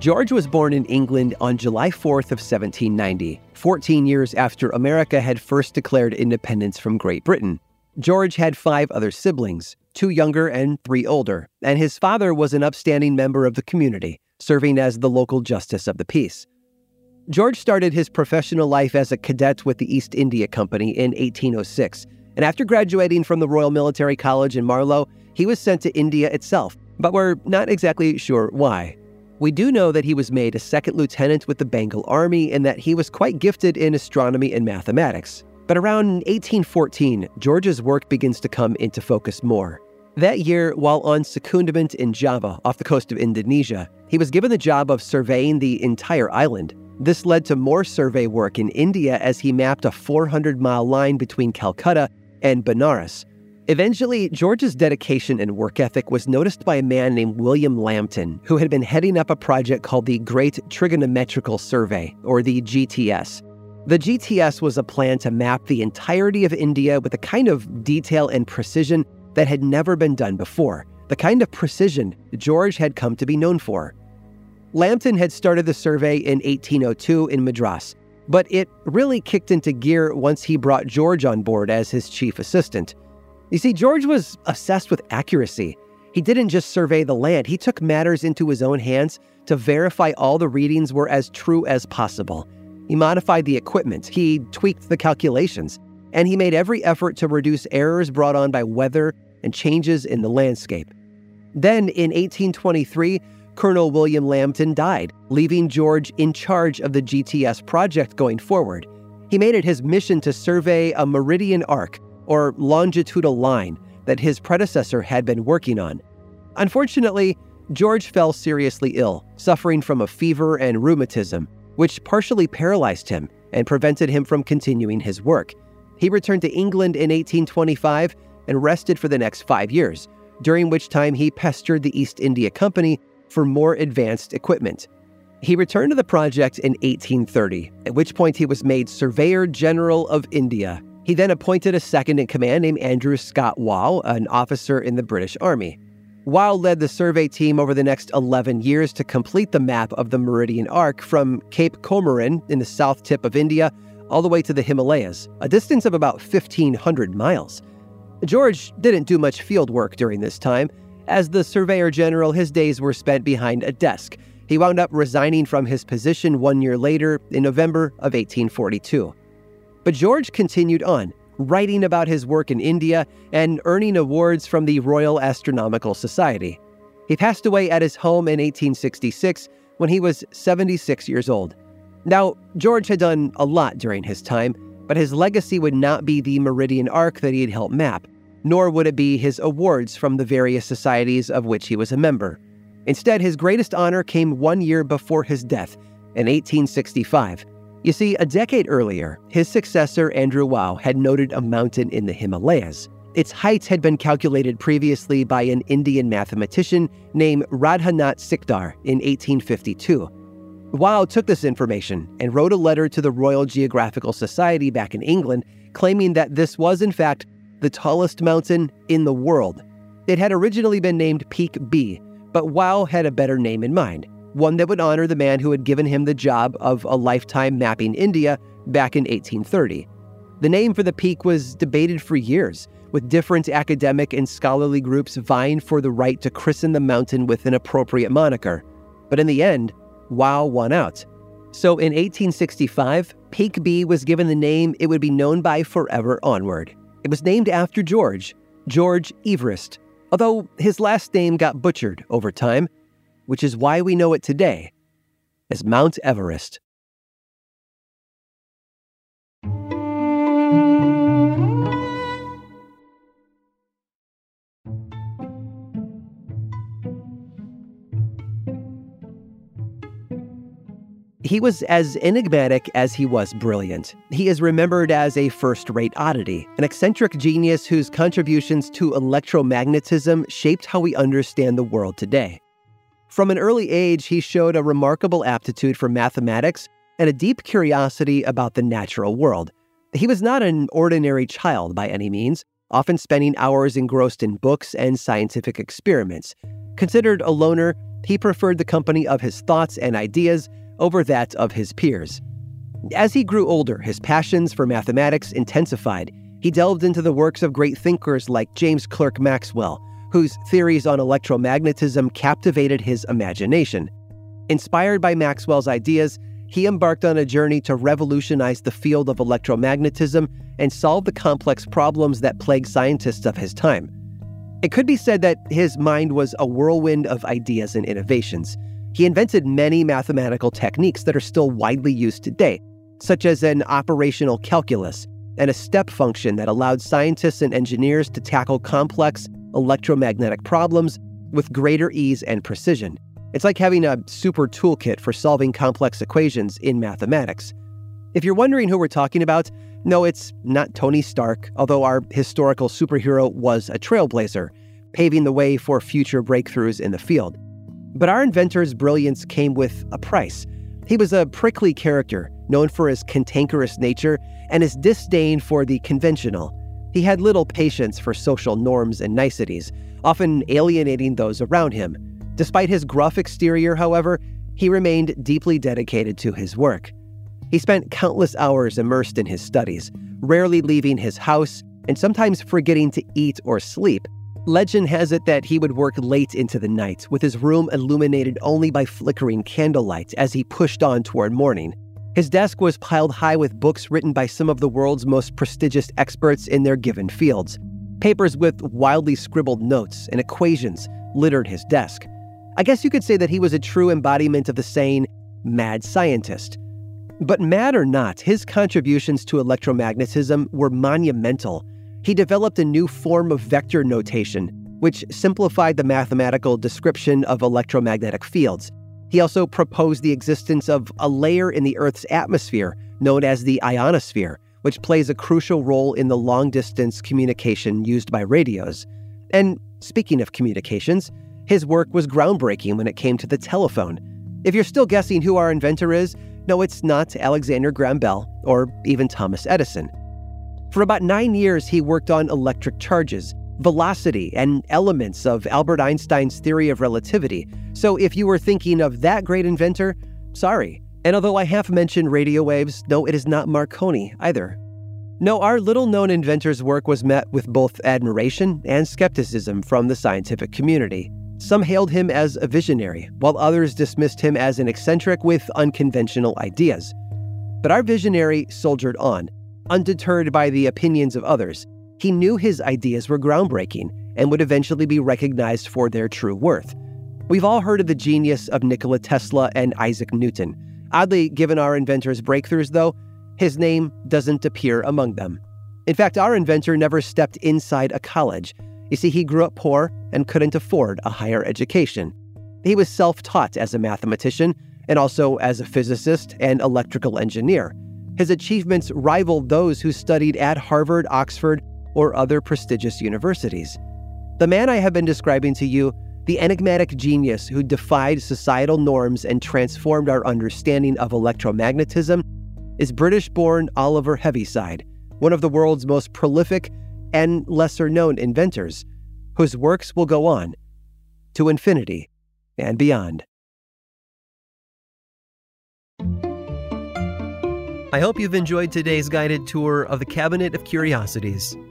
George was born in England on July 4th of 1790, 14 years after America had first declared independence from Great Britain. George had five other siblings, two younger and three older, and his father was an upstanding member of the community, serving as the local justice of the peace. George started his professional life as a cadet with the East India Company in 1806, and after graduating from the Royal Military College in Marlow, he was sent to India itself, but we're not exactly sure why. We do know that he was made a second lieutenant with the Bengal Army and that he was quite gifted in astronomy and mathematics. But around 1814, George's work begins to come into focus more. That year, while on secondment in Java, off the coast of Indonesia, he was given the job of surveying the entire island. This led to more survey work in India as he mapped a 400 mile line between Calcutta and Benares, Eventually, George's dedication and work ethic was noticed by a man named William Lambton, who had been heading up a project called the Great Trigonometrical Survey, or the GTS. The GTS was a plan to map the entirety of India with a kind of detail and precision that had never been done before, the kind of precision George had come to be known for. Lambton had started the survey in 1802 in Madras, but it really kicked into gear once he brought George on board as his chief assistant. You see, George was obsessed with accuracy. He didn't just survey the land, he took matters into his own hands to verify all the readings were as true as possible. He modified the equipment, he tweaked the calculations, and he made every effort to reduce errors brought on by weather and changes in the landscape. Then, in 1823, Colonel William Lambton died, leaving George in charge of the GTS project going forward. He made it his mission to survey a meridian arc or longitudinal line that his predecessor had been working on. Unfortunately, George fell seriously ill, suffering from a fever and rheumatism, which partially paralyzed him and prevented him from continuing his work. He returned to England in 1825 and rested for the next five years, during which time he pestered the East India Company for more advanced equipment. He returned to the project in 1830, at which point he was made Surveyor General of India he then appointed a second in command named Andrew Scott Waugh, an officer in the British Army. Waugh led the survey team over the next 11 years to complete the map of the Meridian Arc from Cape Comorin in the south tip of India all the way to the Himalayas, a distance of about 1,500 miles. George didn't do much field work during this time. As the Surveyor General, his days were spent behind a desk. He wound up resigning from his position one year later in November of 1842. But George continued on, writing about his work in India and earning awards from the Royal Astronomical Society. He passed away at his home in 1866 when he was 76 years old. Now, George had done a lot during his time, but his legacy would not be the Meridian Arc that he had helped map, nor would it be his awards from the various societies of which he was a member. Instead, his greatest honor came one year before his death, in 1865, you see, a decade earlier, his successor, Andrew Waugh, had noted a mountain in the Himalayas. Its height had been calculated previously by an Indian mathematician named Radhanath Sikdar in 1852. Waugh took this information and wrote a letter to the Royal Geographical Society back in England, claiming that this was, in fact, the tallest mountain in the world. It had originally been named Peak B, but Waugh had a better name in mind one that would honor the man who had given him the job of a lifetime mapping India back in 1830. The name for the peak was debated for years, with different academic and scholarly groups vying for the right to christen the mountain with an appropriate moniker. But in the end, Waugh won out. So in 1865, Peak B was given the name it would be known by forever onward. It was named after George, George Everest, although his last name got butchered over time which is why we know it today as Mount Everest. He was as enigmatic as he was brilliant. He is remembered as a first rate oddity, an eccentric genius whose contributions to electromagnetism shaped how we understand the world today. From an early age, he showed a remarkable aptitude for mathematics and a deep curiosity about the natural world. He was not an ordinary child by any means, often spending hours engrossed in books and scientific experiments. Considered a loner, he preferred the company of his thoughts and ideas over that of his peers. As he grew older, his passions for mathematics intensified. He delved into the works of great thinkers like James Clerk Maxwell, whose theories on electromagnetism captivated his imagination. Inspired by Maxwell's ideas, he embarked on a journey to revolutionize the field of electromagnetism and solve the complex problems that plague scientists of his time. It could be said that his mind was a whirlwind of ideas and innovations. He invented many mathematical techniques that are still widely used today, such as an operational calculus and a step function that allowed scientists and engineers to tackle complex electromagnetic problems with greater ease and precision. It's like having a super toolkit for solving complex equations in mathematics. If you're wondering who we're talking about, no, it's not Tony Stark, although our historical superhero was a trailblazer, paving the way for future breakthroughs in the field. But our inventor's brilliance came with a price. He was a prickly character, known for his cantankerous nature and his disdain for the conventional. He had little patience for social norms and niceties, often alienating those around him. Despite his gruff exterior, however, he remained deeply dedicated to his work. He spent countless hours immersed in his studies, rarely leaving his house and sometimes forgetting to eat or sleep Legend has it that he would work late into the night, with his room illuminated only by flickering candlelight as he pushed on toward morning. His desk was piled high with books written by some of the world's most prestigious experts in their given fields. Papers with wildly scribbled notes and equations littered his desk. I guess you could say that he was a true embodiment of the saying, mad scientist. But mad or not, his contributions to electromagnetism were monumental he developed a new form of vector notation, which simplified the mathematical description of electromagnetic fields. He also proposed the existence of a layer in the Earth's atmosphere known as the ionosphere, which plays a crucial role in the long distance communication used by radios. And speaking of communications, his work was groundbreaking when it came to the telephone. If you're still guessing who our inventor is, no, it's not Alexander Graham Bell or even Thomas Edison. For about nine years, he worked on electric charges, velocity, and elements of Albert Einstein's theory of relativity. So if you were thinking of that great inventor, sorry. And although I have mentioned radio waves, no, it is not Marconi either. No, our little known inventor's work was met with both admiration and skepticism from the scientific community. Some hailed him as a visionary, while others dismissed him as an eccentric with unconventional ideas. But our visionary soldiered on, undeterred by the opinions of others. He knew his ideas were groundbreaking and would eventually be recognized for their true worth. We've all heard of the genius of Nikola Tesla and Isaac Newton. Oddly, given our inventor's breakthroughs, though, his name doesn't appear among them. In fact, our inventor never stepped inside a college. You see, he grew up poor and couldn't afford a higher education. He was self taught as a mathematician and also as a physicist and electrical engineer. His achievements rivaled those who studied at Harvard, Oxford, or other prestigious universities. The man I have been describing to you, the enigmatic genius who defied societal norms and transformed our understanding of electromagnetism, is British born Oliver Heaviside, one of the world's most prolific and lesser known inventors, whose works will go on to infinity and beyond. I hope you've enjoyed today's guided tour of the Cabinet of Curiosities.